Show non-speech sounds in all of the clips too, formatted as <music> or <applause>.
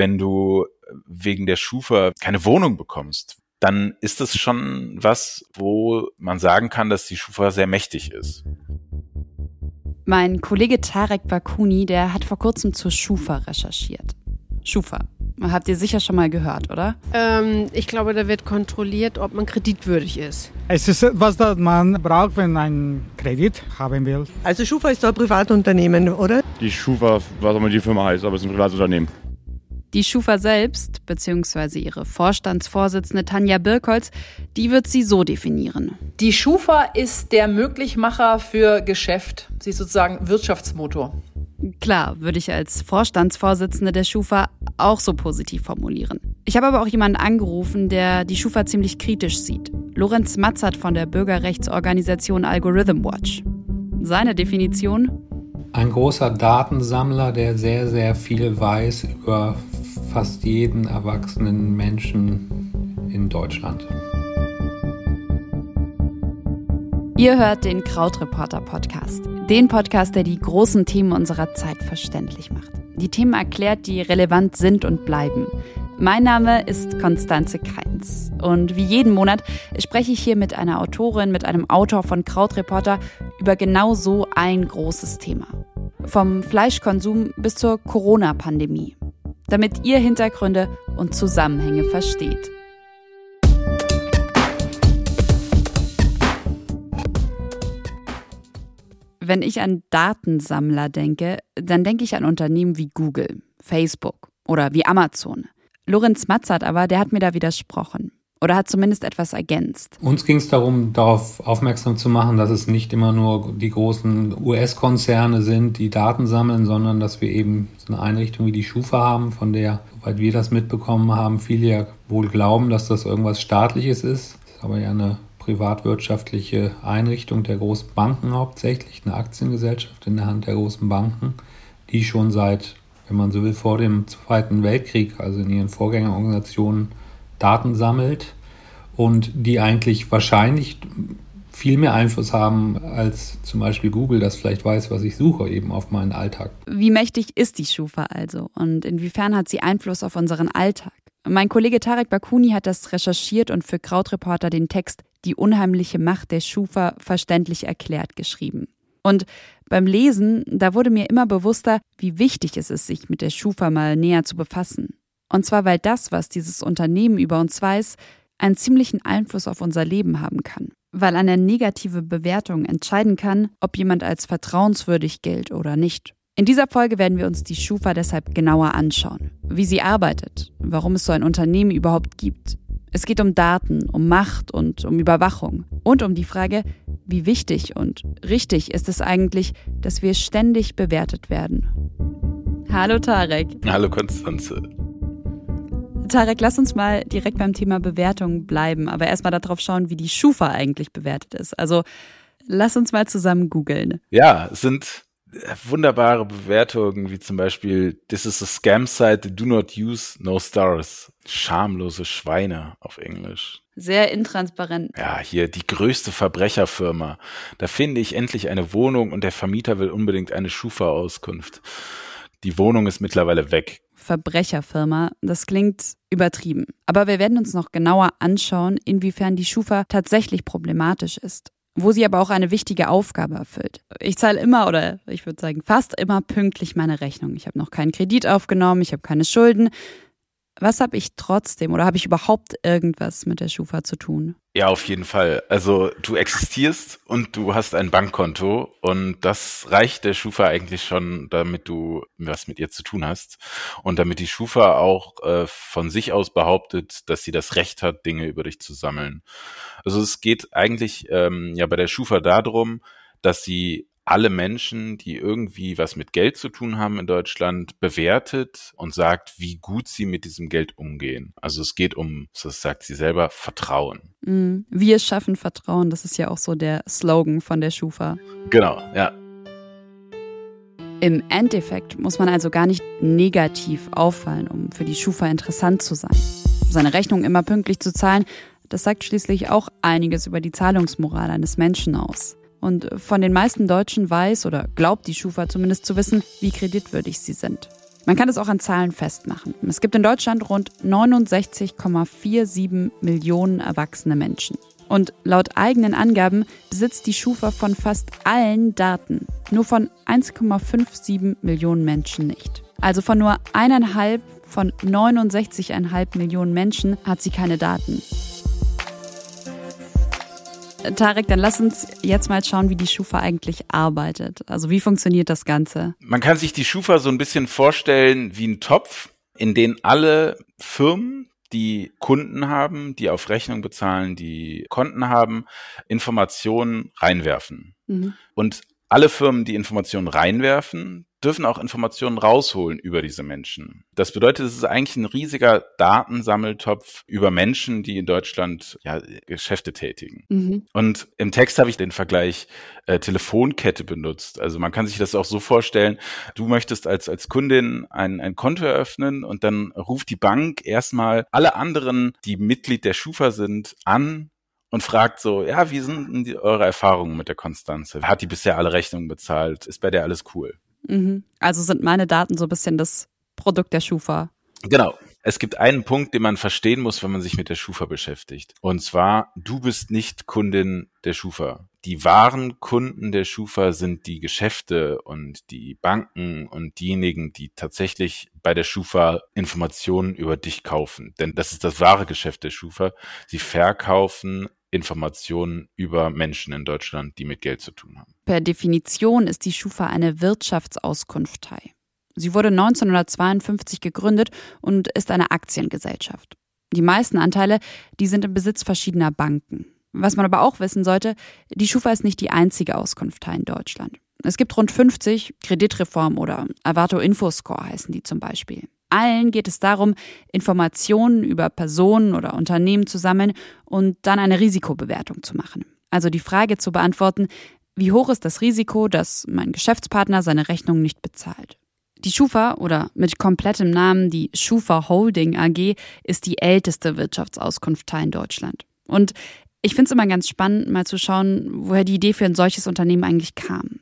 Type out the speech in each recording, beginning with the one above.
wenn du wegen der Schufa keine Wohnung bekommst, dann ist das schon was, wo man sagen kann, dass die Schufa sehr mächtig ist. Mein Kollege Tarek Bakuni, der hat vor kurzem zur Schufa recherchiert. Schufa, habt ihr sicher schon mal gehört, oder? Ähm, ich glaube, da wird kontrolliert, ob man kreditwürdig ist. Es ist etwas, das man braucht, wenn man einen Kredit haben will. Also Schufa ist doch ein Privatunternehmen, oder? Die Schufa, was auch immer die Firma heißt, aber es ist ein Privatunternehmen. Die Schufa selbst, beziehungsweise ihre Vorstandsvorsitzende Tanja Birkholz, die wird sie so definieren. Die Schufa ist der Möglichmacher für Geschäft. Sie ist sozusagen Wirtschaftsmotor. Klar, würde ich als Vorstandsvorsitzende der Schufa auch so positiv formulieren. Ich habe aber auch jemanden angerufen, der die Schufa ziemlich kritisch sieht. Lorenz Matzert von der Bürgerrechtsorganisation Algorithm Watch. Seine Definition? Ein großer Datensammler, der sehr, sehr viel weiß über fast jeden erwachsenen Menschen in Deutschland. Ihr hört den Krautreporter Podcast, den Podcast, der die großen Themen unserer Zeit verständlich macht. Die Themen erklärt, die relevant sind und bleiben. Mein Name ist Konstanze Keins und wie jeden Monat spreche ich hier mit einer Autorin, mit einem Autor von Krautreporter über genau so ein großes Thema. Vom Fleischkonsum bis zur Corona-Pandemie damit ihr Hintergründe und Zusammenhänge versteht. Wenn ich an Datensammler denke, dann denke ich an Unternehmen wie Google, Facebook oder wie Amazon. Lorenz Matzert aber, der hat mir da widersprochen oder hat zumindest etwas ergänzt. Uns ging es darum, darauf aufmerksam zu machen, dass es nicht immer nur die großen US-Konzerne sind, die Daten sammeln, sondern dass wir eben so eine Einrichtung wie die Schufa haben, von der, soweit wir das mitbekommen haben, viele ja wohl glauben, dass das irgendwas Staatliches ist. Das ist aber ja eine privatwirtschaftliche Einrichtung der großen Banken hauptsächlich, eine Aktiengesellschaft in der Hand der großen Banken, die schon seit, wenn man so will, vor dem Zweiten Weltkrieg, also in ihren Vorgängerorganisationen, Daten sammelt und die eigentlich wahrscheinlich viel mehr Einfluss haben als zum Beispiel Google, das vielleicht weiß, was ich suche, eben auf meinen Alltag. Wie mächtig ist die Schufa also und inwiefern hat sie Einfluss auf unseren Alltag? Mein Kollege Tarek Bakuni hat das recherchiert und für Krautreporter den Text Die unheimliche Macht der Schufa verständlich erklärt geschrieben. Und beim Lesen, da wurde mir immer bewusster, wie wichtig es ist, sich mit der Schufa mal näher zu befassen. Und zwar, weil das, was dieses Unternehmen über uns weiß, einen ziemlichen Einfluss auf unser Leben haben kann. Weil eine negative Bewertung entscheiden kann, ob jemand als vertrauenswürdig gilt oder nicht. In dieser Folge werden wir uns die Schufa deshalb genauer anschauen. Wie sie arbeitet, warum es so ein Unternehmen überhaupt gibt. Es geht um Daten, um Macht und um Überwachung. Und um die Frage, wie wichtig und richtig ist es eigentlich, dass wir ständig bewertet werden. Hallo Tarek. Hallo Konstanze. Tarek, lass uns mal direkt beim Thema Bewertung bleiben, aber erstmal darauf schauen, wie die Schufa eigentlich bewertet ist. Also lass uns mal zusammen googeln. Ja, es sind wunderbare Bewertungen, wie zum Beispiel This is a scam site, do not use, no stars. Schamlose Schweine auf Englisch. Sehr intransparent. Ja, hier die größte Verbrecherfirma. Da finde ich endlich eine Wohnung und der Vermieter will unbedingt eine Schufa-Auskunft. Die Wohnung ist mittlerweile weg. Verbrecherfirma. Das klingt übertrieben. Aber wir werden uns noch genauer anschauen, inwiefern die Schufa tatsächlich problematisch ist. Wo sie aber auch eine wichtige Aufgabe erfüllt. Ich zahle immer oder ich würde sagen fast immer pünktlich meine Rechnung. Ich habe noch keinen Kredit aufgenommen, ich habe keine Schulden. Was habe ich trotzdem oder habe ich überhaupt irgendwas mit der Schufa zu tun? Ja, auf jeden Fall. Also du existierst und du hast ein Bankkonto und das reicht der Schufa eigentlich schon, damit du was mit ihr zu tun hast und damit die Schufa auch äh, von sich aus behauptet, dass sie das Recht hat, Dinge über dich zu sammeln. Also es geht eigentlich ähm, ja bei der Schufa darum, dass sie alle Menschen, die irgendwie was mit Geld zu tun haben in Deutschland, bewertet und sagt, wie gut sie mit diesem Geld umgehen. Also es geht um, so sagt sie selber, Vertrauen. Mhm. Wir schaffen Vertrauen, das ist ja auch so der Slogan von der Schufa. Genau, ja. Im Endeffekt muss man also gar nicht negativ auffallen, um für die Schufa interessant zu sein. Seine Rechnung immer pünktlich zu zahlen, das sagt schließlich auch einiges über die Zahlungsmoral eines Menschen aus. Und von den meisten Deutschen weiß oder glaubt die Schufa zumindest zu wissen, wie kreditwürdig sie sind. Man kann es auch an Zahlen festmachen. Es gibt in Deutschland rund 69,47 Millionen erwachsene Menschen. Und laut eigenen Angaben besitzt die Schufa von fast allen Daten, nur von 1,57 Millionen Menschen nicht. Also von nur eineinhalb von 69,5 Millionen Menschen hat sie keine Daten. Tarek, dann lass uns jetzt mal schauen, wie die Schufa eigentlich arbeitet. Also wie funktioniert das Ganze? Man kann sich die Schufa so ein bisschen vorstellen wie ein Topf, in den alle Firmen, die Kunden haben, die auf Rechnung bezahlen, die Konten haben, Informationen reinwerfen. Mhm. Und alle Firmen, die Informationen reinwerfen, dürfen auch Informationen rausholen über diese Menschen. Das bedeutet, es ist eigentlich ein riesiger Datensammeltopf über Menschen, die in Deutschland ja, Geschäfte tätigen. Mhm. Und im Text habe ich den Vergleich äh, Telefonkette benutzt. Also man kann sich das auch so vorstellen, du möchtest als, als Kundin ein, ein Konto eröffnen und dann ruft die Bank erstmal alle anderen, die Mitglied der Schufa sind, an und fragt so, ja, wie sind denn die, eure Erfahrungen mit der Konstanze? Hat die bisher alle Rechnungen bezahlt? Ist bei der alles cool? Mhm. Also sind meine Daten so ein bisschen das Produkt der Schufa. Genau. Es gibt einen Punkt, den man verstehen muss, wenn man sich mit der Schufa beschäftigt. Und zwar, du bist nicht Kundin der Schufa. Die wahren Kunden der Schufa sind die Geschäfte und die Banken und diejenigen, die tatsächlich bei der Schufa Informationen über dich kaufen. Denn das ist das wahre Geschäft der Schufa. Sie verkaufen Informationen über Menschen in Deutschland, die mit Geld zu tun haben. Per Definition ist die Schufa eine Wirtschaftsauskunftei. Sie wurde 1952 gegründet und ist eine Aktiengesellschaft. Die meisten Anteile, die sind im Besitz verschiedener Banken. Was man aber auch wissen sollte, die Schufa ist nicht die einzige Auskunftei in Deutschland. Es gibt rund 50, Kreditreform oder Avato Infoscore heißen die zum Beispiel. Allen geht es darum, Informationen über Personen oder Unternehmen zu sammeln und dann eine Risikobewertung zu machen. Also die Frage zu beantworten, wie hoch ist das Risiko, dass mein Geschäftspartner seine Rechnung nicht bezahlt? Die Schufa oder mit komplettem Namen die Schufa Holding AG ist die älteste Wirtschaftsauskunftei in Deutschland. Und ich finde es immer ganz spannend, mal zu schauen, woher die Idee für ein solches Unternehmen eigentlich kam.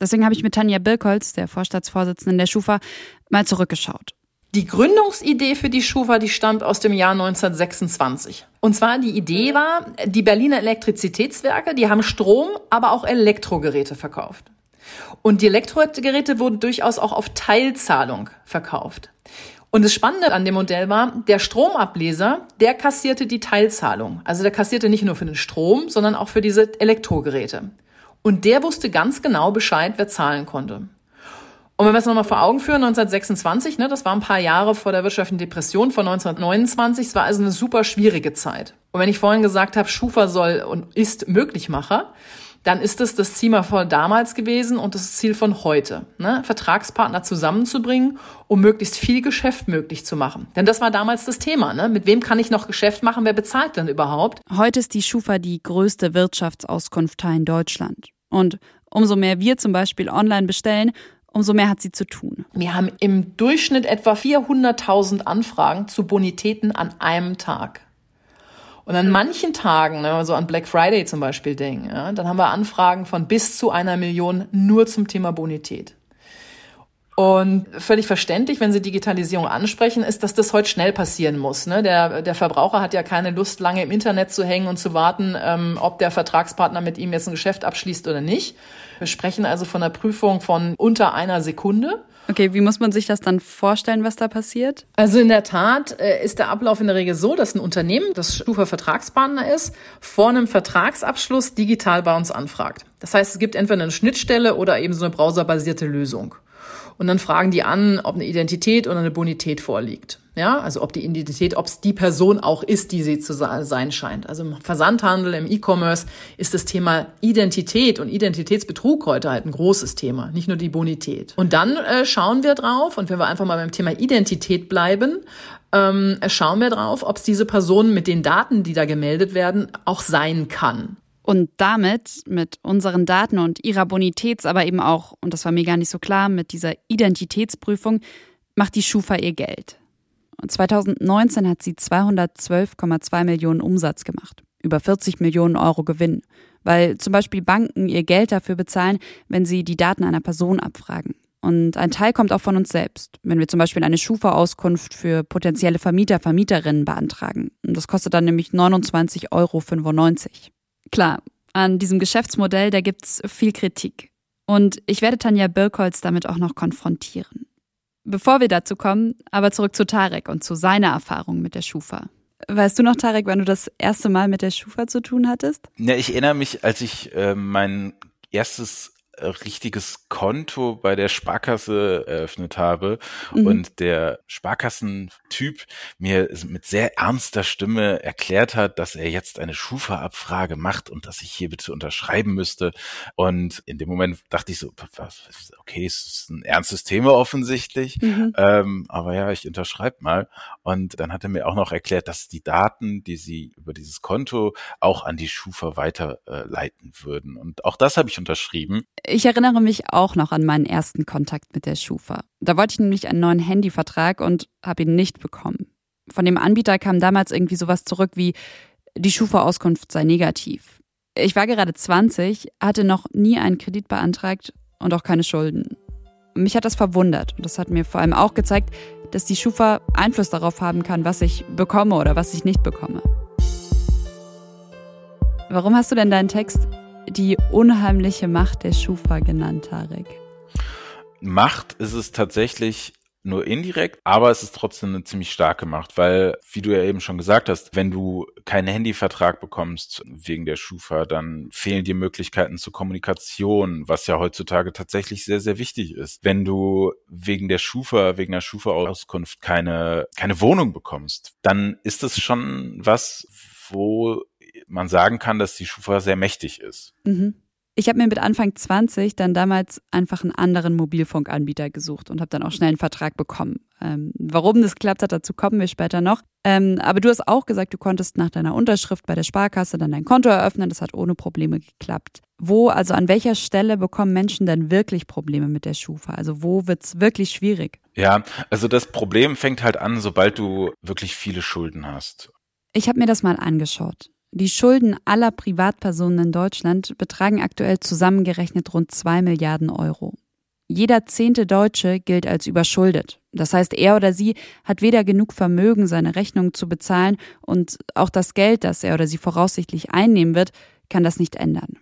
Deswegen habe ich mit Tanja Birkholz, der Vorstandsvorsitzenden der Schufa, mal zurückgeschaut. Die Gründungsidee für die Schufa, die stammt aus dem Jahr 1926. Und zwar die Idee war, die Berliner Elektrizitätswerke, die haben Strom, aber auch Elektrogeräte verkauft. Und die Elektrogeräte wurden durchaus auch auf Teilzahlung verkauft. Und das Spannende an dem Modell war, der Stromableser, der kassierte die Teilzahlung. Also der kassierte nicht nur für den Strom, sondern auch für diese Elektrogeräte. Und der wusste ganz genau Bescheid, wer zahlen konnte. Und wenn wir es nochmal vor Augen führen, 1926, ne, das war ein paar Jahre vor der wirtschaftlichen Depression von 1929, es war also eine super schwierige Zeit. Und wenn ich vorhin gesagt habe, Schufa soll und ist Möglichmacher, dann ist es das Ziel von damals gewesen und das Ziel von heute, ne? Vertragspartner zusammenzubringen, um möglichst viel Geschäft möglich zu machen. Denn das war damals das Thema. Ne? Mit wem kann ich noch Geschäft machen? Wer bezahlt denn überhaupt? Heute ist die Schufa die größte Wirtschaftsauskunftei in Deutschland. Und umso mehr wir zum Beispiel online bestellen, umso mehr hat sie zu tun. Wir haben im Durchschnitt etwa 400.000 Anfragen zu Bonitäten an einem Tag. Und an manchen Tagen, ne, wenn wir so an Black Friday zum Beispiel denken, dann haben wir Anfragen von bis zu einer Million nur zum Thema Bonität. Und völlig verständlich, wenn Sie Digitalisierung ansprechen, ist, dass das heute schnell passieren muss. Ne? Der, der Verbraucher hat ja keine Lust, lange im Internet zu hängen und zu warten, ähm, ob der Vertragspartner mit ihm jetzt ein Geschäft abschließt oder nicht. Wir sprechen also von einer Prüfung von unter einer Sekunde. Okay, wie muss man sich das dann vorstellen, was da passiert? Also in der Tat äh, ist der Ablauf in der Regel so, dass ein Unternehmen, das Stufe Vertragspartner ist, vor einem Vertragsabschluss digital bei uns anfragt. Das heißt, es gibt entweder eine Schnittstelle oder eben so eine browserbasierte Lösung. Und dann fragen die an, ob eine Identität oder eine Bonität vorliegt. Ja, also ob die Identität, ob es die Person auch ist, die sie zu sein scheint. Also im Versandhandel, im E-Commerce ist das Thema Identität und Identitätsbetrug heute halt ein großes Thema, nicht nur die Bonität. Und dann äh, schauen wir drauf, und wenn wir einfach mal beim Thema Identität bleiben, ähm, schauen wir drauf, ob es diese Person mit den Daten, die da gemeldet werden, auch sein kann. Und damit, mit unseren Daten und ihrer Bonitäts, aber eben auch, und das war mir gar nicht so klar, mit dieser Identitätsprüfung, macht die Schufa ihr Geld. Und 2019 hat sie 212,2 Millionen Umsatz gemacht, über 40 Millionen Euro Gewinn, weil zum Beispiel Banken ihr Geld dafür bezahlen, wenn sie die Daten einer Person abfragen. Und ein Teil kommt auch von uns selbst, wenn wir zum Beispiel eine Schufa-Auskunft für potenzielle Vermieter, Vermieterinnen beantragen. Und das kostet dann nämlich 29,95 Euro. Klar, an diesem Geschäftsmodell, da gibt's viel Kritik. Und ich werde Tanja Birkholz damit auch noch konfrontieren. Bevor wir dazu kommen, aber zurück zu Tarek und zu seiner Erfahrung mit der Schufa. Weißt du noch, Tarek, wann du das erste Mal mit der Schufa zu tun hattest? Ja, ich erinnere mich, als ich äh, mein erstes richtiges Konto bei der Sparkasse eröffnet habe mhm. und der Sparkassentyp mir mit sehr ernster Stimme erklärt hat, dass er jetzt eine Schufa-Abfrage macht und dass ich hier bitte unterschreiben müsste. Und in dem Moment dachte ich so, okay, es ist ein ernstes Thema offensichtlich, mhm. ähm, aber ja, ich unterschreibe mal. Und dann hat er mir auch noch erklärt, dass die Daten, die sie über dieses Konto auch an die Schufa weiterleiten äh, würden. Und auch das habe ich unterschrieben. Ich erinnere mich auch noch an meinen ersten Kontakt mit der Schufa. Da wollte ich nämlich einen neuen Handyvertrag und habe ihn nicht bekommen. Von dem Anbieter kam damals irgendwie sowas zurück wie, die Schufa-Auskunft sei negativ. Ich war gerade 20, hatte noch nie einen Kredit beantragt und auch keine Schulden. Mich hat das verwundert und das hat mir vor allem auch gezeigt, dass die Schufa Einfluss darauf haben kann, was ich bekomme oder was ich nicht bekomme. Warum hast du denn deinen Text die unheimliche Macht der Schufa genannt, Tarek? Macht ist es tatsächlich nur indirekt, aber es ist trotzdem eine ziemlich starke Macht, weil, wie du ja eben schon gesagt hast, wenn du keinen Handyvertrag bekommst wegen der Schufa, dann fehlen dir Möglichkeiten zur Kommunikation, was ja heutzutage tatsächlich sehr, sehr wichtig ist. Wenn du wegen der Schufa, wegen der Schufa-Auskunft keine, keine Wohnung bekommst, dann ist es schon was, wo man sagen kann, dass die Schufa sehr mächtig ist. Mhm. Ich habe mir mit Anfang 20 dann damals einfach einen anderen Mobilfunkanbieter gesucht und habe dann auch schnell einen Vertrag bekommen. Ähm, warum das klappt hat, dazu kommen wir später noch. Ähm, aber du hast auch gesagt, du konntest nach deiner Unterschrift bei der Sparkasse dann dein Konto eröffnen. Das hat ohne Probleme geklappt. Wo, also an welcher Stelle bekommen Menschen denn wirklich Probleme mit der Schufa? Also wo wird's wirklich schwierig? Ja, also das Problem fängt halt an, sobald du wirklich viele Schulden hast. Ich habe mir das mal angeschaut. Die Schulden aller Privatpersonen in Deutschland betragen aktuell zusammengerechnet rund zwei Milliarden Euro. Jeder zehnte Deutsche gilt als überschuldet. Das heißt, er oder sie hat weder genug Vermögen, seine Rechnungen zu bezahlen, und auch das Geld, das er oder sie voraussichtlich einnehmen wird, kann das nicht ändern.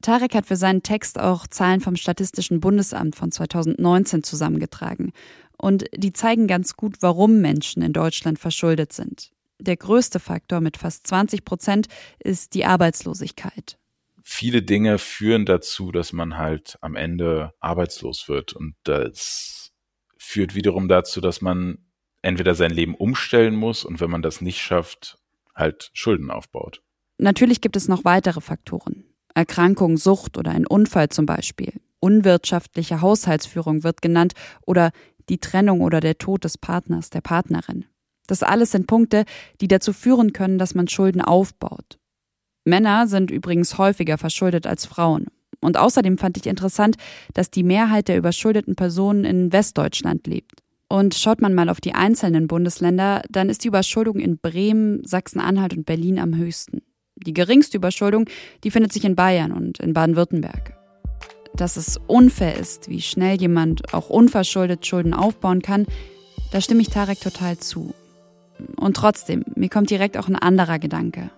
Tarek hat für seinen Text auch Zahlen vom Statistischen Bundesamt von 2019 zusammengetragen. Und die zeigen ganz gut, warum Menschen in Deutschland verschuldet sind. Der größte Faktor mit fast 20 Prozent ist die Arbeitslosigkeit. Viele Dinge führen dazu, dass man halt am Ende arbeitslos wird. Und das führt wiederum dazu, dass man entweder sein Leben umstellen muss und wenn man das nicht schafft, halt Schulden aufbaut. Natürlich gibt es noch weitere Faktoren. Erkrankung, Sucht oder ein Unfall zum Beispiel. Unwirtschaftliche Haushaltsführung wird genannt oder die Trennung oder der Tod des Partners, der Partnerin. Das alles sind Punkte, die dazu führen können, dass man Schulden aufbaut. Männer sind übrigens häufiger verschuldet als Frauen. Und außerdem fand ich interessant, dass die Mehrheit der überschuldeten Personen in Westdeutschland lebt. Und schaut man mal auf die einzelnen Bundesländer, dann ist die Überschuldung in Bremen, Sachsen-Anhalt und Berlin am höchsten. Die geringste Überschuldung, die findet sich in Bayern und in Baden-Württemberg. Dass es unfair ist, wie schnell jemand auch unverschuldet Schulden aufbauen kann, da stimme ich Tarek total zu. Und trotzdem, mir kommt direkt auch ein anderer Gedanke.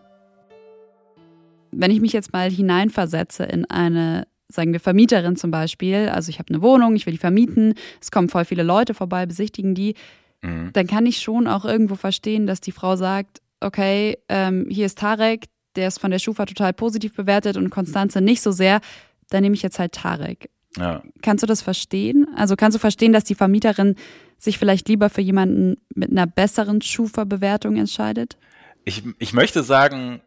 Wenn ich mich jetzt mal hineinversetze in eine, sagen wir, Vermieterin zum Beispiel, also ich habe eine Wohnung, ich will die vermieten, es kommen voll viele Leute vorbei, besichtigen die, mhm. dann kann ich schon auch irgendwo verstehen, dass die Frau sagt, okay, ähm, hier ist Tarek, der ist von der Schufa total positiv bewertet und Konstanze nicht so sehr, dann nehme ich jetzt halt Tarek. Ja. Kannst du das verstehen? Also kannst du verstehen, dass die Vermieterin sich vielleicht lieber für jemanden mit einer besseren Schufa-Bewertung entscheidet? Ich, ich möchte sagen,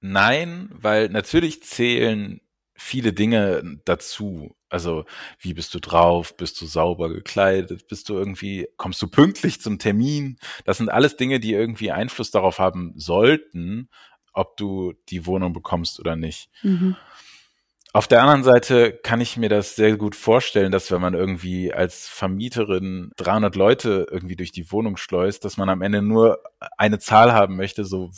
nein, weil natürlich zählen viele Dinge dazu. Also, wie bist du drauf? Bist du sauber gekleidet? Bist du irgendwie, kommst du pünktlich zum Termin? Das sind alles Dinge, die irgendwie Einfluss darauf haben sollten, ob du die Wohnung bekommst oder nicht. Mhm. Auf der anderen Seite kann ich mir das sehr gut vorstellen, dass wenn man irgendwie als Vermieterin 300 Leute irgendwie durch die Wohnung schleust, dass man am Ende nur eine Zahl haben möchte, so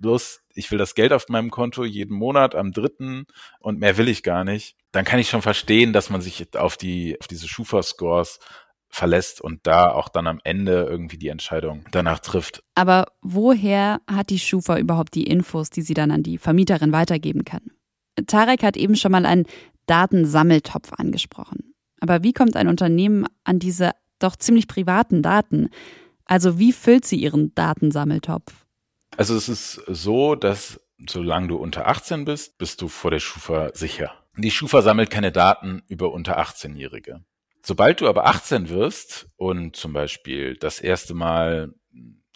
los, ich will das Geld auf meinem Konto jeden Monat am dritten und mehr will ich gar nicht, dann kann ich schon verstehen, dass man sich auf die, auf diese Schufa-Scores verlässt und da auch dann am Ende irgendwie die Entscheidung danach trifft. Aber woher hat die Schufa überhaupt die Infos, die sie dann an die Vermieterin weitergeben kann? Tarek hat eben schon mal einen Datensammeltopf angesprochen. Aber wie kommt ein Unternehmen an diese doch ziemlich privaten Daten? Also wie füllt sie ihren Datensammeltopf? Also es ist so, dass solange du unter 18 bist, bist du vor der Schufa sicher. Die Schufa sammelt keine Daten über unter 18-Jährige. Sobald du aber 18 wirst und zum Beispiel das erste Mal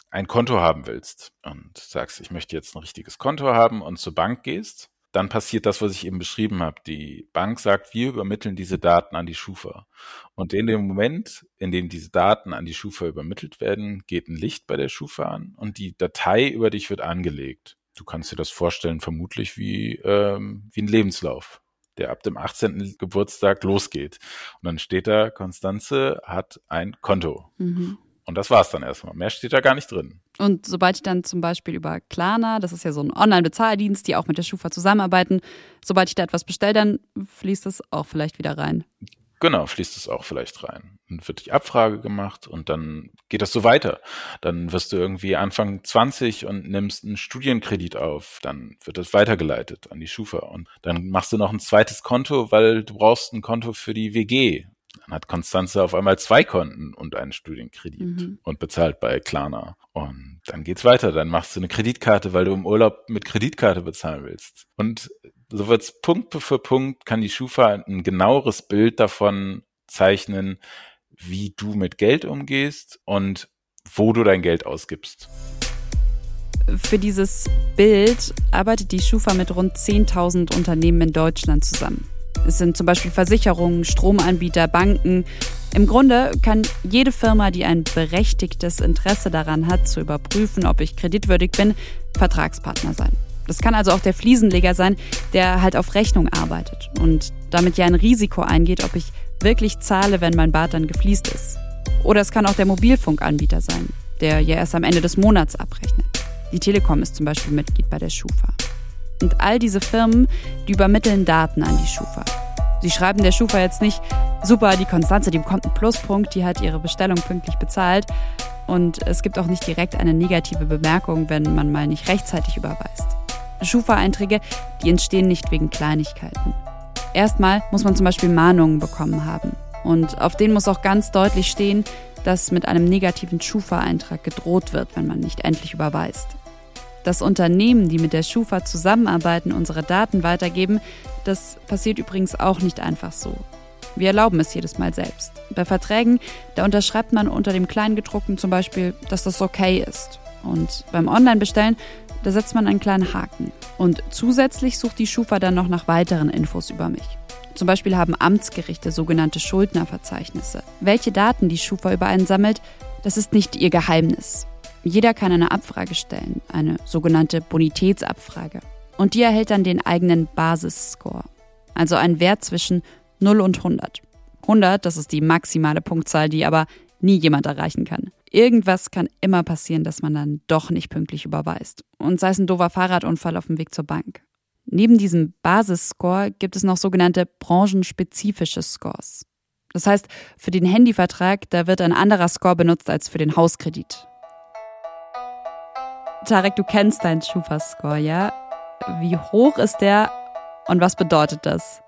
ein Konto haben willst und sagst, ich möchte jetzt ein richtiges Konto haben und zur Bank gehst, dann passiert das, was ich eben beschrieben habe. Die Bank sagt, wir übermitteln diese Daten an die Schufa. Und in dem Moment, in dem diese Daten an die Schufa übermittelt werden, geht ein Licht bei der Schufa an und die Datei über dich wird angelegt. Du kannst dir das vorstellen, vermutlich wie, ähm, wie ein Lebenslauf, der ab dem 18. Geburtstag losgeht. Und dann steht da, Konstanze hat ein Konto. Mhm. Und das war's dann erstmal. Mehr steht da gar nicht drin. Und sobald ich dann zum Beispiel über Klarna, das ist ja so ein Online-Bezahldienst, die auch mit der Schufa zusammenarbeiten, sobald ich da etwas bestelle, dann fließt es auch vielleicht wieder rein. Genau, fließt es auch vielleicht rein. Dann wird die Abfrage gemacht und dann geht das so weiter. Dann wirst du irgendwie Anfang 20 und nimmst einen Studienkredit auf. Dann wird das weitergeleitet an die Schufa und dann machst du noch ein zweites Konto, weil du brauchst ein Konto für die WG dann hat Konstanze auf einmal zwei Konten und einen Studienkredit mhm. und bezahlt bei Klarna. Und dann geht's weiter. Dann machst du eine Kreditkarte, weil du im Urlaub mit Kreditkarte bezahlen willst. Und so wird's Punkt für Punkt, kann die Schufa ein genaueres Bild davon zeichnen, wie du mit Geld umgehst und wo du dein Geld ausgibst. Für dieses Bild arbeitet die Schufa mit rund 10.000 Unternehmen in Deutschland zusammen. Es sind zum Beispiel Versicherungen, Stromanbieter, Banken. Im Grunde kann jede Firma, die ein berechtigtes Interesse daran hat, zu überprüfen, ob ich kreditwürdig bin, Vertragspartner sein. Das kann also auch der Fliesenleger sein, der halt auf Rechnung arbeitet und damit ja ein Risiko eingeht, ob ich wirklich zahle, wenn mein Bad dann gefliest ist. Oder es kann auch der Mobilfunkanbieter sein, der ja erst am Ende des Monats abrechnet. Die Telekom ist zum Beispiel Mitglied bei der Schufa. Und all diese Firmen, die übermitteln Daten an die Schufa. Sie schreiben der Schufa jetzt nicht, super, die Konstanze, die bekommt einen Pluspunkt, die hat ihre Bestellung pünktlich bezahlt. Und es gibt auch nicht direkt eine negative Bemerkung, wenn man mal nicht rechtzeitig überweist. Schufa-Einträge, die entstehen nicht wegen Kleinigkeiten. Erstmal muss man zum Beispiel Mahnungen bekommen haben. Und auf denen muss auch ganz deutlich stehen, dass mit einem negativen Schufa-Eintrag gedroht wird, wenn man nicht endlich überweist dass Unternehmen, die mit der Schufa zusammenarbeiten, unsere Daten weitergeben, das passiert übrigens auch nicht einfach so. Wir erlauben es jedes Mal selbst. Bei Verträgen, da unterschreibt man unter dem Kleingedruckten zum Beispiel, dass das okay ist. Und beim Online-Bestellen, da setzt man einen kleinen Haken. Und zusätzlich sucht die Schufa dann noch nach weiteren Infos über mich. Zum Beispiel haben Amtsgerichte sogenannte Schuldnerverzeichnisse. Welche Daten die Schufa über einen sammelt, das ist nicht ihr Geheimnis. Jeder kann eine Abfrage stellen, eine sogenannte Bonitätsabfrage. Und die erhält dann den eigenen Basisscore, also einen Wert zwischen 0 und 100. 100, das ist die maximale Punktzahl, die aber nie jemand erreichen kann. Irgendwas kann immer passieren, dass man dann doch nicht pünktlich überweist. Und sei es ein doofer Fahrradunfall auf dem Weg zur Bank. Neben diesem Basisscore gibt es noch sogenannte branchenspezifische Scores. Das heißt, für den Handyvertrag, da wird ein anderer Score benutzt als für den Hauskredit. Tarek, du kennst deinen Schufa-Score, ja? Wie hoch ist der und was bedeutet das?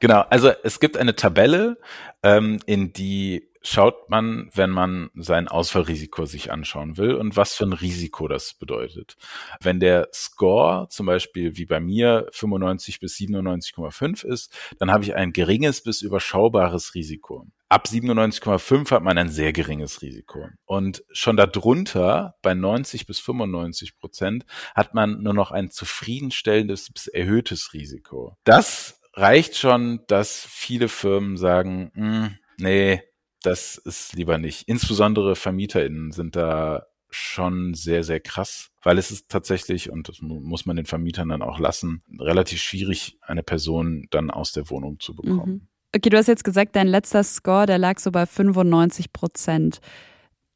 Genau, also es gibt eine Tabelle, ähm, in die schaut man, wenn man sein Ausfallrisiko sich anschauen will und was für ein Risiko das bedeutet. Wenn der Score zum Beispiel wie bei mir 95 bis 97,5 ist, dann habe ich ein geringes bis überschaubares Risiko. Ab 97,5 hat man ein sehr geringes Risiko. Und schon darunter, bei 90 bis 95 Prozent, hat man nur noch ein zufriedenstellendes bis erhöhtes Risiko. Das reicht schon, dass viele Firmen sagen, hm, nee, das ist lieber nicht. Insbesondere VermieterInnen sind da schon sehr, sehr krass, weil es ist tatsächlich, und das muss man den Vermietern dann auch lassen, relativ schwierig, eine Person dann aus der Wohnung zu bekommen. Mhm. Okay, du hast jetzt gesagt, dein letzter Score, der lag so bei 95 Prozent.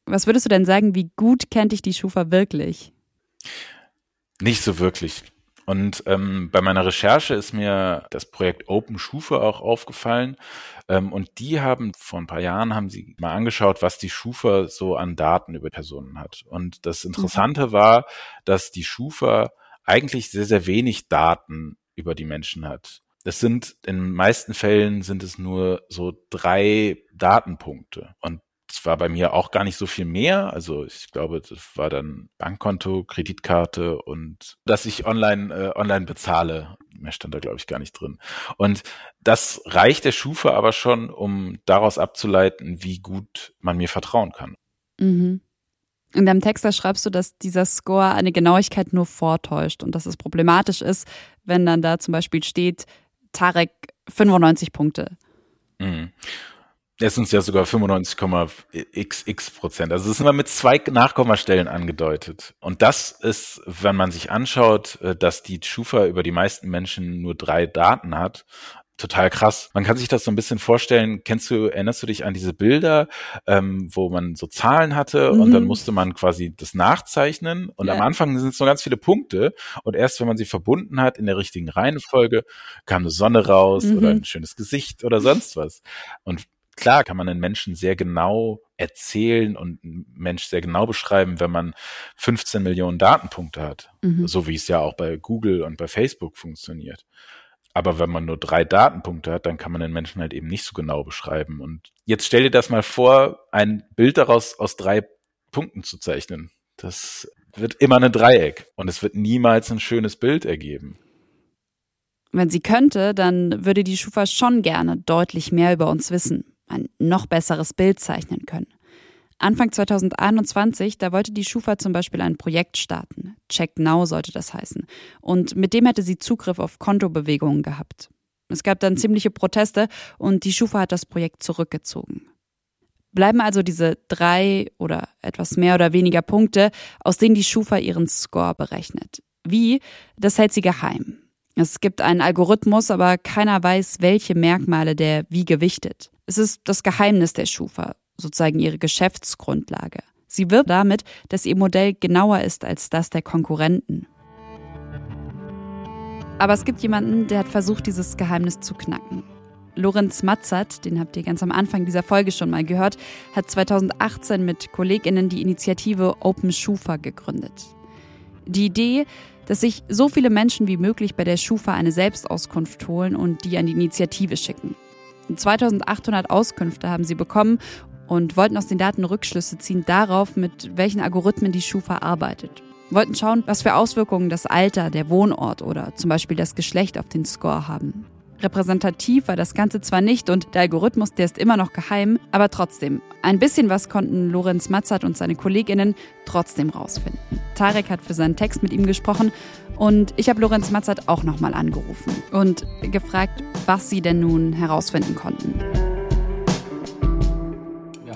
Was würdest du denn sagen, wie gut kennt dich die Schufa wirklich? Nicht so wirklich. Und ähm, bei meiner Recherche ist mir das Projekt Open Schufa auch aufgefallen. Ähm, und die haben vor ein paar Jahren haben sie mal angeschaut, was die Schufa so an Daten über Personen hat. Und das Interessante mhm. war, dass die Schufa eigentlich sehr, sehr wenig Daten über die Menschen hat. Das sind in den meisten Fällen sind es nur so drei Datenpunkte. Und es war bei mir auch gar nicht so viel mehr. Also ich glaube, das war dann Bankkonto, Kreditkarte und dass ich online, äh, online bezahle. Mehr stand da, glaube ich, gar nicht drin. Und das reicht der Schufa aber schon, um daraus abzuleiten, wie gut man mir vertrauen kann. Mhm. In deinem Text da schreibst du, dass dieser Score eine Genauigkeit nur vortäuscht und dass es problematisch ist, wenn dann da zum Beispiel steht, Tarek 95 Punkte. Mhm. Es sind ja sogar 95,xx Prozent. Also es ist immer mit zwei Nachkommastellen angedeutet. Und das ist, wenn man sich anschaut, äh, dass die Schufa über die meisten Menschen nur drei Daten hat, total krass. Man kann sich das so ein bisschen vorstellen. Kennst du, erinnerst du dich an diese Bilder, ähm, wo man so Zahlen hatte mhm. und dann musste man quasi das nachzeichnen und ja. am Anfang sind es nur ganz viele Punkte und erst wenn man sie verbunden hat in der richtigen Reihenfolge, kam eine Sonne raus mhm. oder ein schönes Gesicht oder sonst was. Und klar kann man einen Menschen sehr genau erzählen und einen Mensch sehr genau beschreiben, wenn man 15 Millionen Datenpunkte hat. Mhm. So wie es ja auch bei Google und bei Facebook funktioniert. Aber wenn man nur drei Datenpunkte hat, dann kann man den Menschen halt eben nicht so genau beschreiben. Und jetzt stell dir das mal vor, ein Bild daraus aus drei Punkten zu zeichnen. Das wird immer ein Dreieck und es wird niemals ein schönes Bild ergeben. Wenn sie könnte, dann würde die Schufa schon gerne deutlich mehr über uns wissen ein noch besseres Bild zeichnen können. Anfang 2021, da wollte die Schufa zum Beispiel ein Projekt starten. Check Now sollte das heißen. Und mit dem hätte sie Zugriff auf Kontobewegungen gehabt. Es gab dann ziemliche Proteste und die Schufa hat das Projekt zurückgezogen. Bleiben also diese drei oder etwas mehr oder weniger Punkte, aus denen die Schufa ihren Score berechnet. Wie? Das hält sie geheim. Es gibt einen Algorithmus, aber keiner weiß, welche Merkmale der wie gewichtet. Es ist das Geheimnis der Schufa, sozusagen ihre Geschäftsgrundlage. Sie wirbt damit, dass ihr Modell genauer ist als das der Konkurrenten. Aber es gibt jemanden, der hat versucht, dieses Geheimnis zu knacken. Lorenz Matzert, den habt ihr ganz am Anfang dieser Folge schon mal gehört, hat 2018 mit KollegInnen die Initiative Open Schufa gegründet. Die Idee, dass sich so viele Menschen wie möglich bei der Schufa eine Selbstauskunft holen und die an die Initiative schicken. 2800 Auskünfte haben sie bekommen und wollten aus den Daten Rückschlüsse ziehen darauf, mit welchen Algorithmen die Schufa arbeitet. Wollten schauen, was für Auswirkungen das Alter, der Wohnort oder zum Beispiel das Geschlecht auf den Score haben. Repräsentativ war das Ganze zwar nicht und der Algorithmus, der ist immer noch geheim, aber trotzdem, ein bisschen was konnten Lorenz Matzert und seine KollegInnen trotzdem rausfinden. Tarek hat für seinen Text mit ihm gesprochen und ich habe Lorenz Matzert auch nochmal angerufen und gefragt, was sie denn nun herausfinden konnten.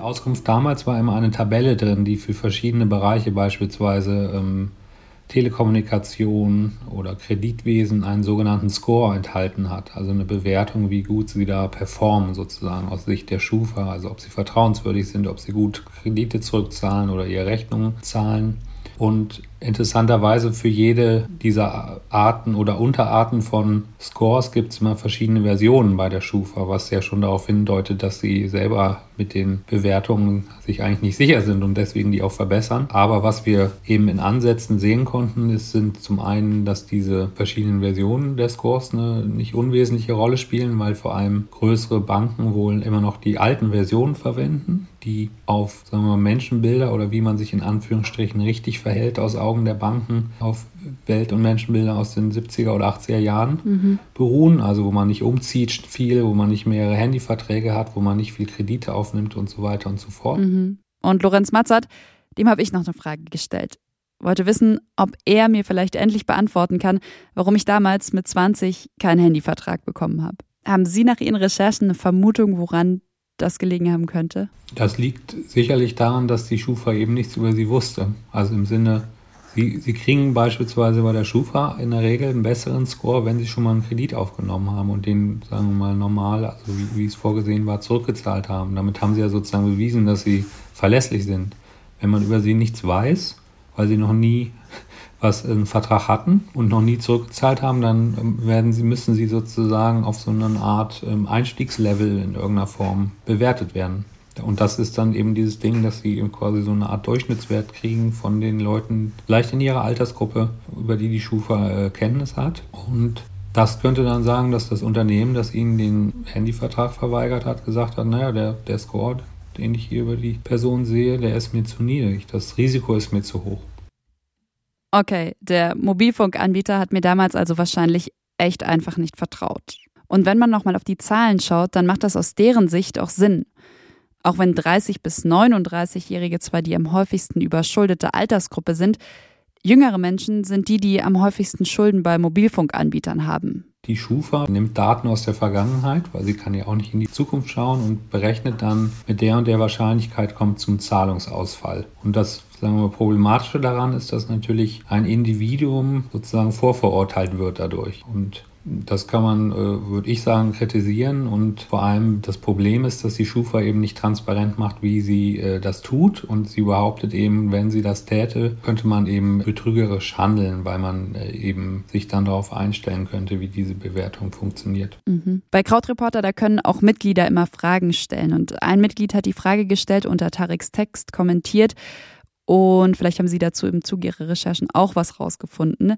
Auskunft damals war immer eine Tabelle drin, die für verschiedene Bereiche beispielsweise ähm, Telekommunikation oder Kreditwesen einen sogenannten Score enthalten hat, also eine Bewertung, wie gut sie da performen sozusagen aus Sicht der Schufa, also ob sie vertrauenswürdig sind, ob sie gut Kredite zurückzahlen oder ihre Rechnungen zahlen. Und Interessanterweise für jede dieser Arten oder Unterarten von Scores gibt es immer verschiedene Versionen bei der Schufa, was ja schon darauf hindeutet, dass sie selber mit den Bewertungen sich eigentlich nicht sicher sind und deswegen die auch verbessern. Aber was wir eben in Ansätzen sehen konnten, ist, sind zum einen, dass diese verschiedenen Versionen der Scores eine nicht unwesentliche Rolle spielen, weil vor allem größere Banken wohl immer noch die alten Versionen verwenden, die auf sagen wir mal, Menschenbilder oder wie man sich in Anführungsstrichen richtig verhält aus Augen Augen der Banken auf Welt- und Menschenbilder aus den 70er oder 80er Jahren mhm. beruhen, also wo man nicht umzieht viel, wo man nicht mehrere Handyverträge hat, wo man nicht viel Kredite aufnimmt und so weiter und so fort. Mhm. Und Lorenz Matzert, dem habe ich noch eine Frage gestellt. Wollte wissen, ob er mir vielleicht endlich beantworten kann, warum ich damals mit 20 keinen Handyvertrag bekommen habe. Haben Sie nach Ihren Recherchen eine Vermutung, woran das gelegen haben könnte? Das liegt sicherlich daran, dass die Schufa eben nichts über sie wusste. Also im Sinne, Sie, Sie kriegen beispielsweise bei der Schufa in der Regel einen besseren Score, wenn Sie schon mal einen Kredit aufgenommen haben und den, sagen wir mal, normal, also wie, wie es vorgesehen war, zurückgezahlt haben. Damit haben Sie ja sozusagen bewiesen, dass Sie verlässlich sind. Wenn man über Sie nichts weiß, weil sie noch nie <laughs> was einen Vertrag hatten und noch nie zurückgezahlt haben, dann ähm, werden sie, müssen sie sozusagen auf so eine Art ähm, Einstiegslevel in irgendeiner Form bewertet werden. Und das ist dann eben dieses Ding, dass sie quasi so eine Art Durchschnittswert kriegen von den Leuten, vielleicht in ihrer Altersgruppe, über die die Schufa äh, Kenntnis hat. Und das könnte dann sagen, dass das Unternehmen, das ihnen den Handyvertrag verweigert hat, gesagt hat, naja, der, der Score, den ich hier über die Person sehe, der ist mir zu niedrig. Das Risiko ist mir zu hoch. Okay, der Mobilfunkanbieter hat mir damals also wahrscheinlich echt einfach nicht vertraut. Und wenn man nochmal auf die Zahlen schaut, dann macht das aus deren Sicht auch Sinn. Auch wenn 30 bis 39-Jährige zwar die am häufigsten überschuldete Altersgruppe sind, jüngere Menschen sind die, die am häufigsten Schulden bei Mobilfunkanbietern haben. Die Schufa nimmt Daten aus der Vergangenheit, weil sie kann ja auch nicht in die Zukunft schauen und berechnet dann mit der und der Wahrscheinlichkeit kommt zum Zahlungsausfall. Und das sagen wir, Problematische daran ist, dass natürlich ein Individuum sozusagen vorverurteilt wird dadurch. Und das kann man, äh, würde ich sagen, kritisieren. Und vor allem das Problem ist, dass die Schufa eben nicht transparent macht, wie sie äh, das tut. Und sie behauptet eben, wenn sie das täte, könnte man eben betrügerisch handeln, weil man äh, eben sich dann darauf einstellen könnte, wie diese Bewertung funktioniert. Mhm. Bei Krautreporter, da können auch Mitglieder immer Fragen stellen. Und ein Mitglied hat die Frage gestellt, unter Tareks Text kommentiert. Und vielleicht haben Sie dazu im Zuge Ihrer Recherchen auch was rausgefunden.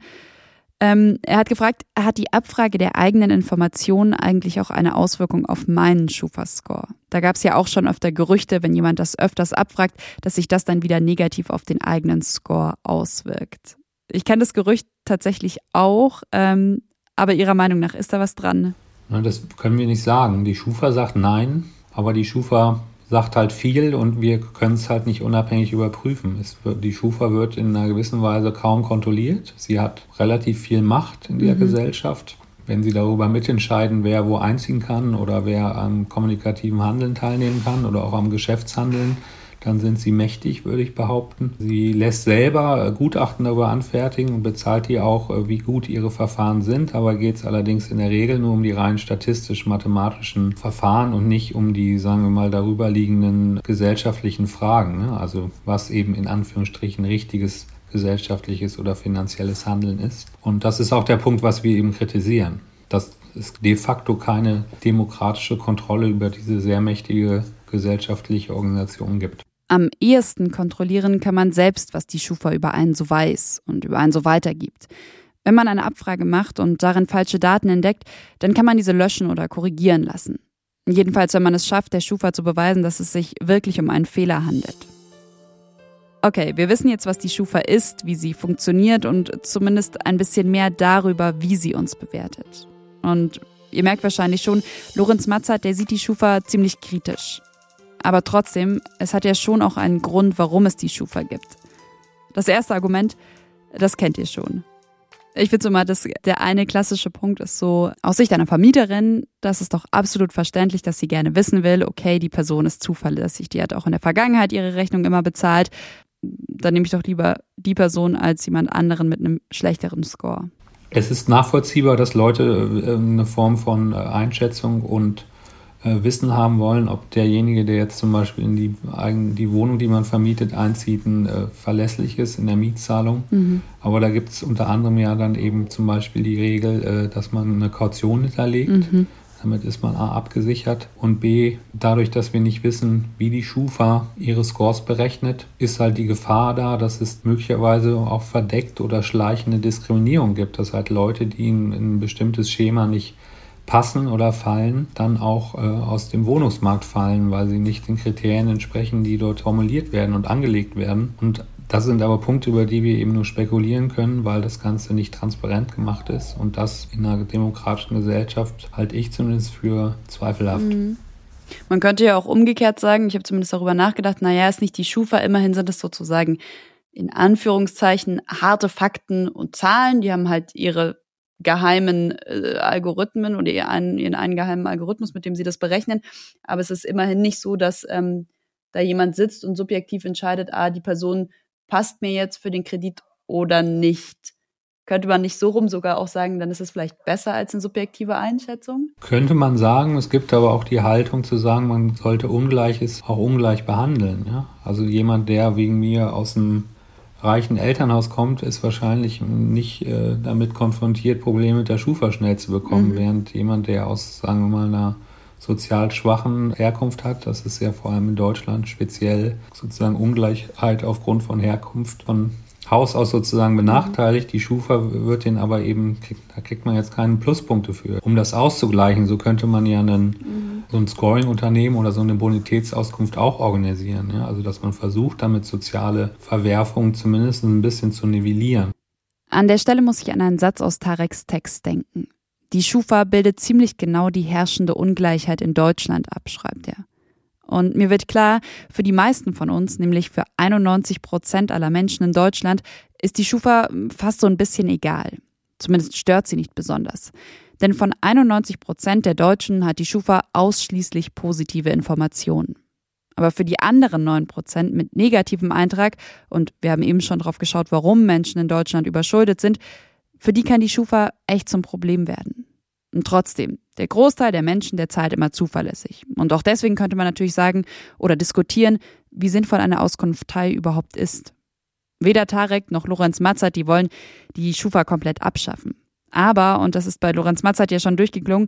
Ähm, er hat gefragt, hat die Abfrage der eigenen Informationen eigentlich auch eine Auswirkung auf meinen Schufa-Score? Da gab es ja auch schon öfter Gerüchte, wenn jemand das öfters abfragt, dass sich das dann wieder negativ auf den eigenen Score auswirkt. Ich kenne das Gerücht tatsächlich auch, ähm, aber Ihrer Meinung nach ist da was dran? Das können wir nicht sagen. Die Schufa sagt nein, aber die Schufa sagt halt viel und wir können es halt nicht unabhängig überprüfen. Wird, die Schufa wird in einer gewissen Weise kaum kontrolliert. Sie hat relativ viel Macht in der mhm. Gesellschaft. Wenn sie darüber mitentscheiden, wer wo einziehen kann oder wer am kommunikativen Handeln teilnehmen kann oder auch am Geschäftshandeln, dann sind sie mächtig, würde ich behaupten. Sie lässt selber äh, Gutachten darüber anfertigen und bezahlt die auch, äh, wie gut ihre Verfahren sind. Aber geht es allerdings in der Regel nur um die rein statistisch-mathematischen Verfahren und nicht um die, sagen wir mal, darüber liegenden gesellschaftlichen Fragen. Ne? Also was eben in Anführungsstrichen richtiges gesellschaftliches oder finanzielles Handeln ist. Und das ist auch der Punkt, was wir eben kritisieren. Dass es de facto keine demokratische Kontrolle über diese sehr mächtige gesellschaftliche Organisation gibt. Am ehesten kontrollieren kann man selbst, was die Schufa über einen so weiß und über einen so weitergibt. Wenn man eine Abfrage macht und darin falsche Daten entdeckt, dann kann man diese löschen oder korrigieren lassen. Jedenfalls, wenn man es schafft, der Schufa zu beweisen, dass es sich wirklich um einen Fehler handelt. Okay, wir wissen jetzt, was die Schufa ist, wie sie funktioniert und zumindest ein bisschen mehr darüber, wie sie uns bewertet. Und ihr merkt wahrscheinlich schon, Lorenz Matzert, der sieht die Schufa ziemlich kritisch. Aber trotzdem, es hat ja schon auch einen Grund, warum es die Schufa gibt. Das erste Argument, das kennt ihr schon. Ich finde so mal, dass der eine klassische Punkt ist so, aus Sicht einer Vermieterin, das ist doch absolut verständlich, dass sie gerne wissen will, okay, die Person ist zuverlässig, die hat auch in der Vergangenheit ihre Rechnung immer bezahlt. Dann nehme ich doch lieber die Person als jemand anderen mit einem schlechteren Score. Es ist nachvollziehbar, dass Leute äh, eine Form von äh, Einschätzung und äh, Wissen haben wollen, ob derjenige, der jetzt zum Beispiel in die, die Wohnung, die man vermietet, einzieht, äh, verlässlich ist in der Mietzahlung. Mhm. Aber da gibt es unter anderem ja dann eben zum Beispiel die Regel, äh, dass man eine Kaution hinterlegt. Mhm. Damit ist man A abgesichert und B, dadurch, dass wir nicht wissen, wie die Schufa ihre Scores berechnet, ist halt die Gefahr da, dass es möglicherweise auch verdeckt oder schleichende Diskriminierung gibt. Dass halt Leute, die in, in ein bestimmtes Schema nicht passen oder fallen, dann auch äh, aus dem Wohnungsmarkt fallen, weil sie nicht den Kriterien entsprechen, die dort formuliert werden und angelegt werden. Und das sind aber Punkte, über die wir eben nur spekulieren können, weil das Ganze nicht transparent gemacht ist. Und das in einer demokratischen Gesellschaft halte ich zumindest für zweifelhaft. Mhm. Man könnte ja auch umgekehrt sagen, ich habe zumindest darüber nachgedacht, naja, ist nicht die Schufa, immerhin sind es sozusagen in Anführungszeichen harte Fakten und Zahlen, die haben halt ihre geheimen äh, Algorithmen oder ihren, ihren einen geheimen Algorithmus, mit dem sie das berechnen. Aber es ist immerhin nicht so, dass ähm, da jemand sitzt und subjektiv entscheidet, ah, die Person passt mir jetzt für den Kredit oder nicht. Könnte man nicht so rum sogar auch sagen, dann ist es vielleicht besser als eine subjektive Einschätzung? Könnte man sagen. Es gibt aber auch die Haltung zu sagen, man sollte Ungleiches auch ungleich behandeln. Ja? Also jemand, der wegen mir aus dem reichen Elternhaus kommt, ist wahrscheinlich nicht äh, damit konfrontiert, Probleme mit der Schufa schnell zu bekommen, mhm. während jemand, der aus, sagen wir mal, einer sozial schwachen Herkunft hat, das ist ja vor allem in Deutschland speziell sozusagen Ungleichheit aufgrund von Herkunft von Haus aus sozusagen benachteiligt. Die Schufa wird den aber eben, da kriegt man jetzt keine Pluspunkte für. Um das auszugleichen, so könnte man ja einen, mhm. So ein Scoring-Unternehmen oder so eine Bonitätsauskunft auch organisieren. Ja? Also dass man versucht, damit soziale Verwerfungen zumindest ein bisschen zu nivellieren. An der Stelle muss ich an einen Satz aus Tareks Text denken. Die Schufa bildet ziemlich genau die herrschende Ungleichheit in Deutschland ab, schreibt er. Und mir wird klar, für die meisten von uns, nämlich für 91 Prozent aller Menschen in Deutschland, ist die Schufa fast so ein bisschen egal. Zumindest stört sie nicht besonders. Denn von 91 Prozent der Deutschen hat die Schufa ausschließlich positive Informationen. Aber für die anderen 9 Prozent mit negativem Eintrag, und wir haben eben schon drauf geschaut, warum Menschen in Deutschland überschuldet sind, für die kann die Schufa echt zum Problem werden. Und trotzdem, der Großteil der Menschen, der zahlt immer zuverlässig. Und auch deswegen könnte man natürlich sagen oder diskutieren, wie sinnvoll eine Auskunftei überhaupt ist. Weder Tarek noch Lorenz Matzert, die wollen die Schufa komplett abschaffen. Aber, und das ist bei Lorenz Matzert ja schon durchgeklungen,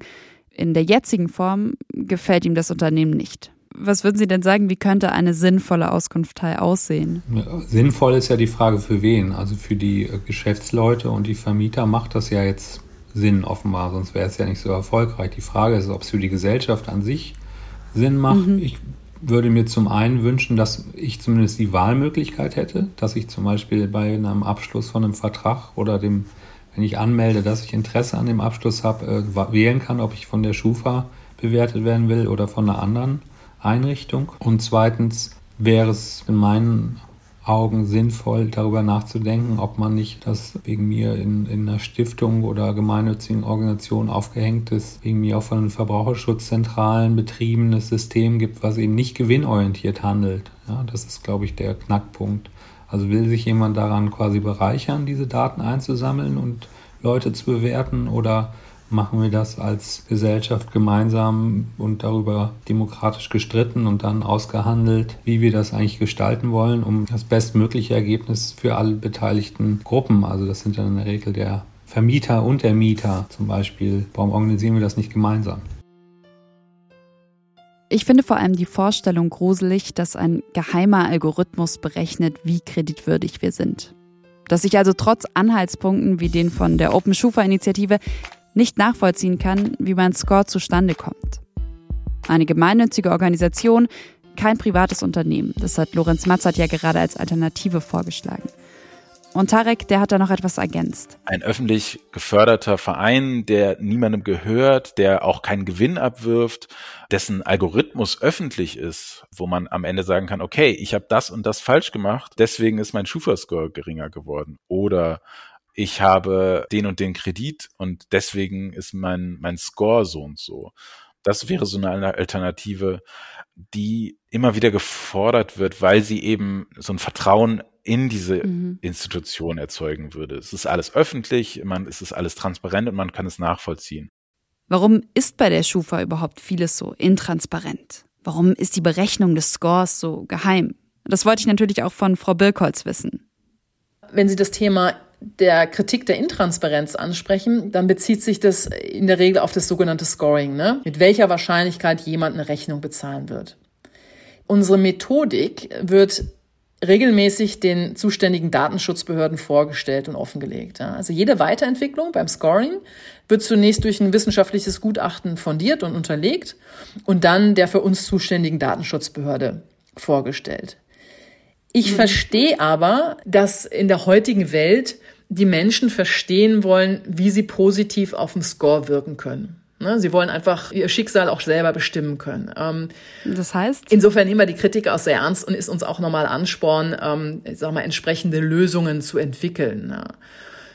in der jetzigen Form gefällt ihm das Unternehmen nicht. Was würden Sie denn sagen, wie könnte eine sinnvolle Auskunftei aussehen? Sinnvoll ist ja die Frage für wen. Also für die Geschäftsleute und die Vermieter macht das ja jetzt Sinn offenbar, sonst wäre es ja nicht so erfolgreich. Die Frage ist, ob es für die Gesellschaft an sich Sinn macht. Mhm. Ich würde mir zum einen wünschen, dass ich zumindest die Wahlmöglichkeit hätte, dass ich zum Beispiel bei einem Abschluss von einem Vertrag oder dem, wenn ich anmelde, dass ich Interesse an dem Abschluss habe, äh, wählen kann, ob ich von der Schufa bewertet werden will oder von einer anderen Einrichtung. Und zweitens wäre es in meinen Augen sinnvoll, darüber nachzudenken, ob man nicht das wegen mir in, in einer Stiftung oder gemeinnützigen Organisation aufgehängt ist, wegen mir auch von Verbraucherschutzzentralen betriebenes System gibt, was eben nicht gewinnorientiert handelt. Ja, das ist, glaube ich, der Knackpunkt. Also will sich jemand daran quasi bereichern, diese Daten einzusammeln und Leute zu bewerten? Oder machen wir das als Gesellschaft gemeinsam und darüber demokratisch gestritten und dann ausgehandelt, wie wir das eigentlich gestalten wollen, um das bestmögliche Ergebnis für alle beteiligten Gruppen, also das sind dann in der Regel der Vermieter und der Mieter. Zum Beispiel, warum organisieren wir das nicht gemeinsam? Ich finde vor allem die Vorstellung gruselig, dass ein geheimer Algorithmus berechnet, wie kreditwürdig wir sind. Dass ich also trotz Anhaltspunkten wie den von der Open Schufa Initiative nicht nachvollziehen kann, wie mein Score zustande kommt. Eine gemeinnützige Organisation, kein privates Unternehmen. Das hat Lorenz Matzert ja gerade als Alternative vorgeschlagen. Und Tarek, der hat da noch etwas ergänzt. Ein öffentlich geförderter Verein, der niemandem gehört, der auch keinen Gewinn abwirft, dessen Algorithmus öffentlich ist, wo man am Ende sagen kann, okay, ich habe das und das falsch gemacht, deswegen ist mein Schufa-Score geringer geworden. Oder ich habe den und den Kredit und deswegen ist mein, mein Score so und so. Das wäre so eine Alternative, die immer wieder gefordert wird, weil sie eben so ein Vertrauen in diese mhm. Institution erzeugen würde. Es ist alles öffentlich, man, es ist alles transparent und man kann es nachvollziehen. Warum ist bei der Schufa überhaupt vieles so intransparent? Warum ist die Berechnung des Scores so geheim? Das wollte ich natürlich auch von Frau Birkholz wissen. Wenn Sie das Thema der Kritik der Intransparenz ansprechen, dann bezieht sich das in der Regel auf das sogenannte Scoring, ne? mit welcher Wahrscheinlichkeit jemand eine Rechnung bezahlen wird. Unsere Methodik wird regelmäßig den zuständigen Datenschutzbehörden vorgestellt und offengelegt. Also jede Weiterentwicklung beim Scoring wird zunächst durch ein wissenschaftliches Gutachten fundiert und unterlegt und dann der für uns zuständigen Datenschutzbehörde vorgestellt. Ich mhm. verstehe aber, dass in der heutigen Welt die Menschen verstehen wollen, wie sie positiv auf den Score wirken können. Ne, sie wollen einfach ihr Schicksal auch selber bestimmen können. Ähm, das heißt? Insofern nehmen wir die Kritik auch sehr ernst und ist uns auch nochmal Ansporn, ähm, ich sag mal, entsprechende Lösungen zu entwickeln.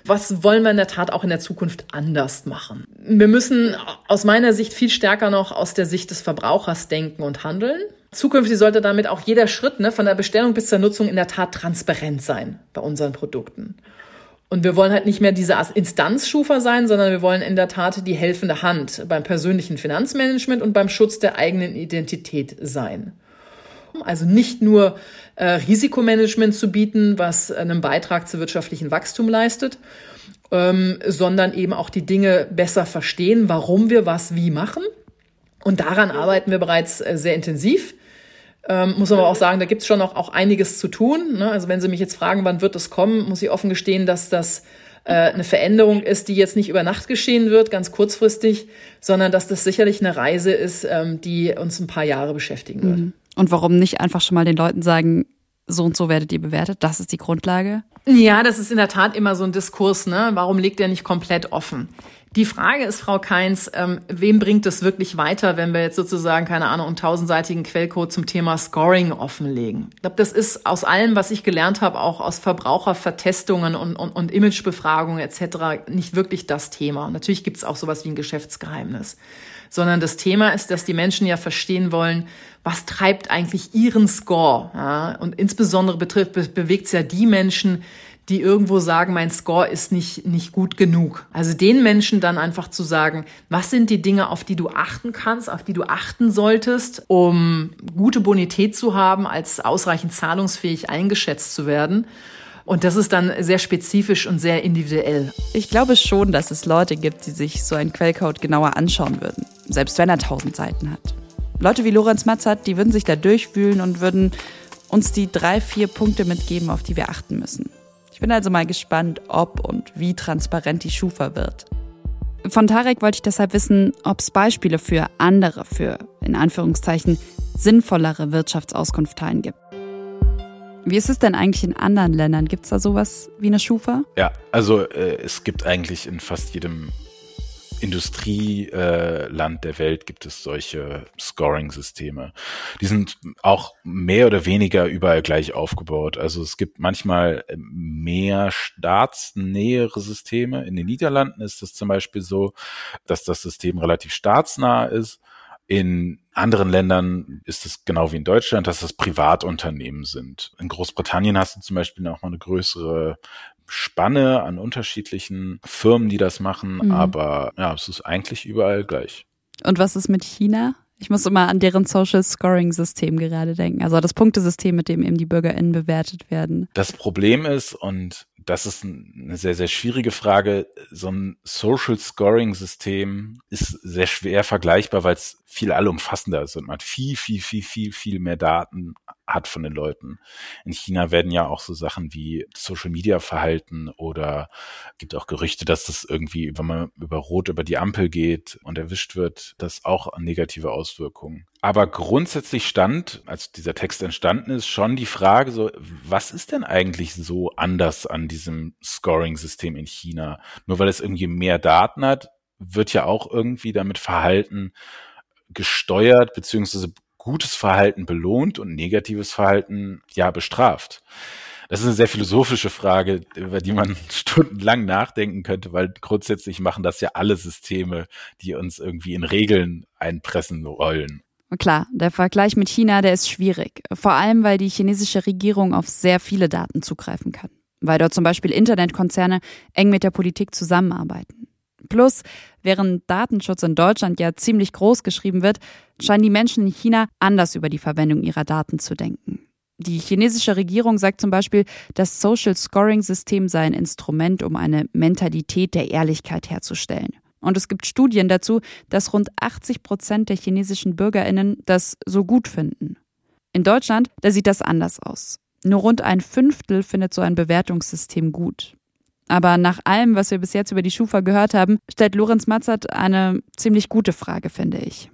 Was wollen wir in der Tat auch in der Zukunft anders machen? Wir müssen aus meiner Sicht viel stärker noch aus der Sicht des Verbrauchers denken und handeln. Zukünftig sollte damit auch jeder Schritt ne, von der Bestellung bis zur Nutzung in der Tat transparent sein bei unseren Produkten. Und wir wollen halt nicht mehr diese Instanzschufer sein, sondern wir wollen in der Tat die helfende Hand beim persönlichen Finanzmanagement und beim Schutz der eigenen Identität sein. also nicht nur äh, Risikomanagement zu bieten, was einen Beitrag zu wirtschaftlichen Wachstum leistet, ähm, sondern eben auch die Dinge besser verstehen, warum wir was wie machen. Und daran arbeiten wir bereits äh, sehr intensiv. Ähm, muss aber auch sagen, da gibt es schon noch auch einiges zu tun. Ne? Also wenn Sie mich jetzt fragen, wann wird es kommen, muss ich offen gestehen, dass das äh, eine Veränderung ist, die jetzt nicht über Nacht geschehen wird, ganz kurzfristig, sondern dass das sicherlich eine Reise ist, ähm, die uns ein paar Jahre beschäftigen wird. Mhm. Und warum nicht einfach schon mal den Leuten sagen, so und so werdet ihr bewertet, das ist die Grundlage? Ja, das ist in der Tat immer so ein Diskurs, ne? Warum legt er nicht komplett offen? Die Frage ist, Frau Keins, ähm, wem bringt es wirklich weiter, wenn wir jetzt sozusagen, keine Ahnung, einen tausendseitigen Quellcode zum Thema Scoring offenlegen? Ich glaube, das ist aus allem, was ich gelernt habe, auch aus Verbrauchervertestungen und, und, und Imagebefragungen etc., nicht wirklich das Thema. Natürlich gibt es auch sowas wie ein Geschäftsgeheimnis. Sondern das Thema ist, dass die Menschen ja verstehen wollen, was treibt eigentlich ihren Score? Ja? Und insbesondere betrifft, be bewegt es ja die Menschen, die irgendwo sagen, mein Score ist nicht, nicht gut genug. Also den Menschen dann einfach zu sagen, was sind die Dinge, auf die du achten kannst, auf die du achten solltest, um gute Bonität zu haben, als ausreichend zahlungsfähig eingeschätzt zu werden. Und das ist dann sehr spezifisch und sehr individuell. Ich glaube schon, dass es Leute gibt, die sich so einen Quellcode genauer anschauen würden, selbst wenn er tausend Seiten hat. Leute wie Lorenz Matzert, die würden sich da durchwühlen und würden uns die drei, vier Punkte mitgeben, auf die wir achten müssen bin also mal gespannt, ob und wie transparent die Schufa wird. Von Tarek wollte ich deshalb wissen, ob es Beispiele für andere, für in Anführungszeichen sinnvollere Wirtschaftsauskunfteien gibt. Wie ist es denn eigentlich in anderen Ländern? Gibt es da sowas wie eine Schufa? Ja, also äh, es gibt eigentlich in fast jedem Industrieland der Welt gibt es solche Scoring-Systeme. Die sind auch mehr oder weniger überall gleich aufgebaut. Also es gibt manchmal mehr staatsnähere Systeme. In den Niederlanden ist es zum Beispiel so, dass das System relativ staatsnah ist. In anderen Ländern ist es genau wie in Deutschland, dass es Privatunternehmen sind. In Großbritannien hast du zum Beispiel auch mal eine größere Spanne an unterschiedlichen Firmen, die das machen, mhm. aber ja, es ist eigentlich überall gleich. Und was ist mit China? Ich muss immer an deren Social Scoring System gerade denken. Also das Punktesystem, mit dem eben die BürgerInnen bewertet werden. Das Problem ist, und das ist eine sehr, sehr schwierige Frage. So ein Social Scoring System ist sehr schwer vergleichbar, weil es viel allumfassender ist und man viel, viel, viel, viel, viel mehr Daten hat von den Leuten. In China werden ja auch so Sachen wie Social Media Verhalten oder gibt auch Gerüchte, dass das irgendwie, wenn man über Rot über die Ampel geht und erwischt wird, das auch negative Auswirkungen. Aber grundsätzlich stand, als dieser Text entstanden ist, schon die Frage so, was ist denn eigentlich so anders an diesem Scoring-System in China? Nur weil es irgendwie mehr Daten hat, wird ja auch irgendwie damit Verhalten gesteuert, beziehungsweise gutes Verhalten belohnt und negatives Verhalten ja bestraft. Das ist eine sehr philosophische Frage, über die man <laughs> stundenlang nachdenken könnte, weil grundsätzlich machen das ja alle Systeme, die uns irgendwie in Regeln einpressen wollen. Klar, der Vergleich mit China, der ist schwierig. Vor allem, weil die chinesische Regierung auf sehr viele Daten zugreifen kann. Weil dort zum Beispiel Internetkonzerne eng mit der Politik zusammenarbeiten. Plus, während Datenschutz in Deutschland ja ziemlich groß geschrieben wird, scheinen die Menschen in China anders über die Verwendung ihrer Daten zu denken. Die chinesische Regierung sagt zum Beispiel, das Social Scoring System sei ein Instrument, um eine Mentalität der Ehrlichkeit herzustellen. Und es gibt Studien dazu, dass rund 80 Prozent der chinesischen Bürgerinnen das so gut finden. In Deutschland, da sieht das anders aus. Nur rund ein Fünftel findet so ein Bewertungssystem gut. Aber nach allem, was wir bis jetzt über die Schufa gehört haben, stellt Lorenz Matzert eine ziemlich gute Frage, finde ich.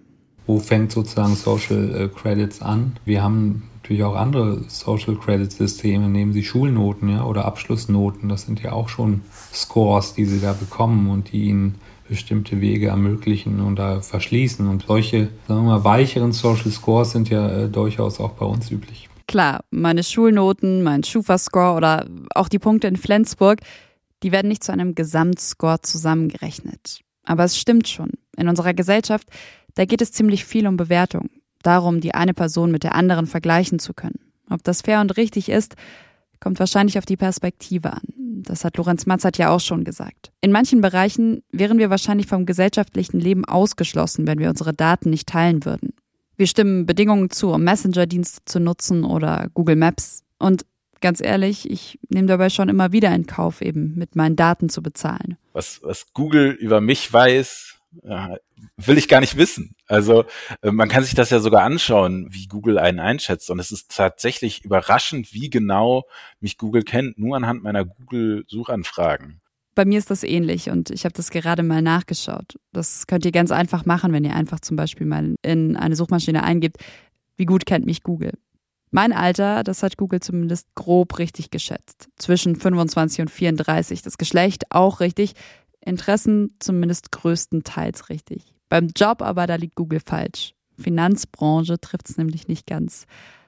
Wo fängt sozusagen Social äh, Credits an? Wir haben natürlich auch andere Social Credit Systeme, nehmen Sie Schulnoten ja, oder Abschlussnoten. Das sind ja auch schon Scores, die Sie da bekommen und die Ihnen bestimmte Wege ermöglichen und da verschließen. Und solche, sagen wir mal, weicheren Social Scores sind ja äh, durchaus auch bei uns üblich. Klar, meine Schulnoten, mein Schufa-Score oder auch die Punkte in Flensburg, die werden nicht zu einem Gesamtscore zusammengerechnet. Aber es stimmt schon. In unserer Gesellschaft, da geht es ziemlich viel um Bewertung. Darum, die eine Person mit der anderen vergleichen zu können. Ob das fair und richtig ist, kommt wahrscheinlich auf die Perspektive an. Das hat Lorenz Matzert ja auch schon gesagt. In manchen Bereichen wären wir wahrscheinlich vom gesellschaftlichen Leben ausgeschlossen, wenn wir unsere Daten nicht teilen würden. Wir stimmen Bedingungen zu, um Messenger-Dienste zu nutzen oder Google Maps. Und ganz ehrlich, ich nehme dabei schon immer wieder in Kauf, eben mit meinen Daten zu bezahlen. Was, was Google über mich weiß, ja, will ich gar nicht wissen. Also äh, man kann sich das ja sogar anschauen, wie Google einen einschätzt. Und es ist tatsächlich überraschend, wie genau mich Google kennt, nur anhand meiner Google-Suchanfragen. Bei mir ist das ähnlich und ich habe das gerade mal nachgeschaut. Das könnt ihr ganz einfach machen, wenn ihr einfach zum Beispiel mal in eine Suchmaschine eingibt, wie gut kennt mich Google. Mein Alter, das hat Google zumindest grob richtig geschätzt. Zwischen 25 und 34. Das Geschlecht auch richtig. Interessen zumindest größtenteils richtig. Beim Job aber, da liegt Google falsch. Finanzbranche trifft es nämlich nicht ganz.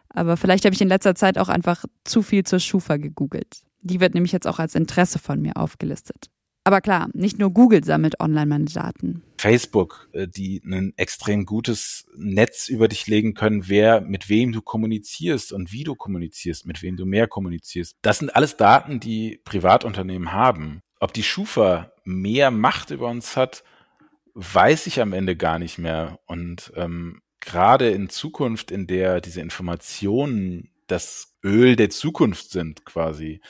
Aber vielleicht habe ich in letzter Zeit auch einfach zu viel zur Schufa gegoogelt. Die wird nämlich jetzt auch als Interesse von mir aufgelistet. Aber klar, nicht nur Google sammelt online meine Daten. Facebook, äh, die ein extrem gutes Netz über dich legen können, wer mit wem du kommunizierst und wie du kommunizierst, mit wem du mehr kommunizierst. Das sind alles Daten, die Privatunternehmen haben. Ob die Schufa mehr Macht über uns hat, weiß ich am Ende gar nicht mehr. Und ähm, gerade in Zukunft, in der diese Informationen das Öl der Zukunft sind quasi,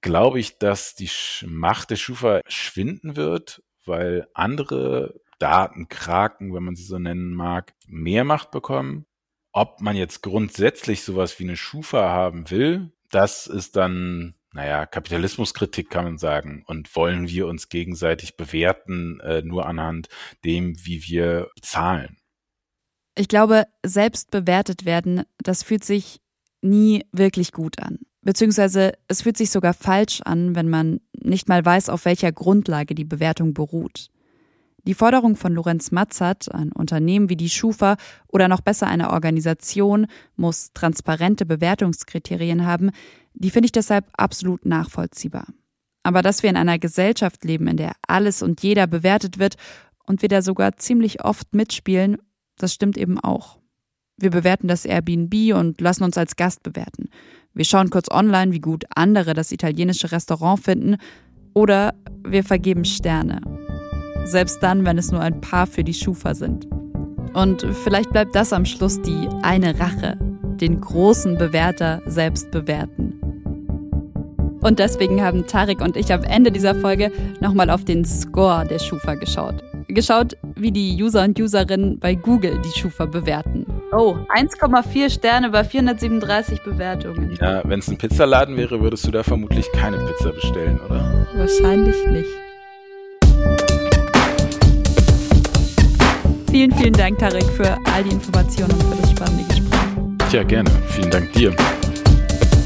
glaube ich, dass die Macht der Schufa schwinden wird, weil andere Datenkraken, wenn man sie so nennen mag, mehr Macht bekommen. Ob man jetzt grundsätzlich sowas wie eine Schufa haben will, das ist dann, naja, Kapitalismuskritik kann man sagen. Und wollen wir uns gegenseitig bewerten, äh, nur anhand dem, wie wir zahlen. Ich glaube, selbst bewertet werden, das fühlt sich nie wirklich gut an. Beziehungsweise es fühlt sich sogar falsch an, wenn man nicht mal weiß, auf welcher Grundlage die Bewertung beruht. Die Forderung von Lorenz Matzert, ein Unternehmen wie die Schufa oder noch besser eine Organisation muss transparente Bewertungskriterien haben, die finde ich deshalb absolut nachvollziehbar. Aber dass wir in einer Gesellschaft leben, in der alles und jeder bewertet wird und wir da sogar ziemlich oft mitspielen, das stimmt eben auch. Wir bewerten das Airbnb und lassen uns als Gast bewerten. Wir schauen kurz online, wie gut andere das italienische Restaurant finden oder wir vergeben Sterne. Selbst dann, wenn es nur ein paar für die Schufa sind. Und vielleicht bleibt das am Schluss die eine Rache, den großen Bewerter selbst bewerten. Und deswegen haben Tarek und ich am Ende dieser Folge nochmal auf den Score der Schufa geschaut. Geschaut, wie die User und Userinnen bei Google die Schufa bewerten. Oh, 1,4 Sterne bei 437 Bewertungen. Ja, wenn es ein Pizzaladen wäre, würdest du da vermutlich keine Pizza bestellen, oder? Wahrscheinlich nicht. Vielen, vielen Dank, Tarek, für all die Informationen und für das spannende Gespräch. Ja, gerne. Vielen Dank dir.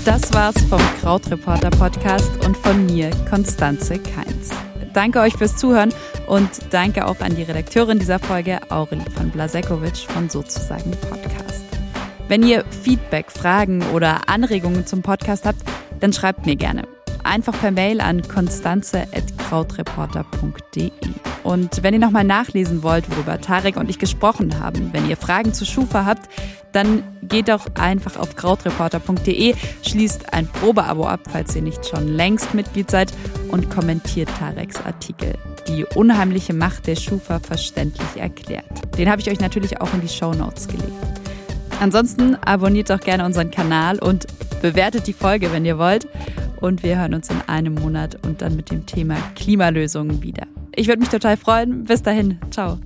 Das war's vom Krautreporter Podcast und von mir, Konstanze Keins. Danke euch fürs Zuhören und danke auch an die Redakteurin dieser Folge, Aurelie von Blasekovic von Sozusagen Podcast. Wenn ihr Feedback, Fragen oder Anregungen zum Podcast habt, dann schreibt mir gerne. Einfach per Mail an konstanze.krautreporter.de. Und wenn ihr nochmal nachlesen wollt, worüber Tarek und ich gesprochen haben, wenn ihr Fragen zu Schufa habt, dann geht doch einfach auf krautreporter.de, schließt ein Probeabo ab, falls ihr nicht schon längst Mitglied seid und kommentiert Tareks Artikel. Die unheimliche Macht der Schufa verständlich erklärt. Den habe ich euch natürlich auch in die Show Notes gelegt. Ansonsten abonniert doch gerne unseren Kanal und bewertet die Folge, wenn ihr wollt. Und wir hören uns in einem Monat und dann mit dem Thema Klimalösungen wieder. Ich würde mich total freuen. Bis dahin. Ciao.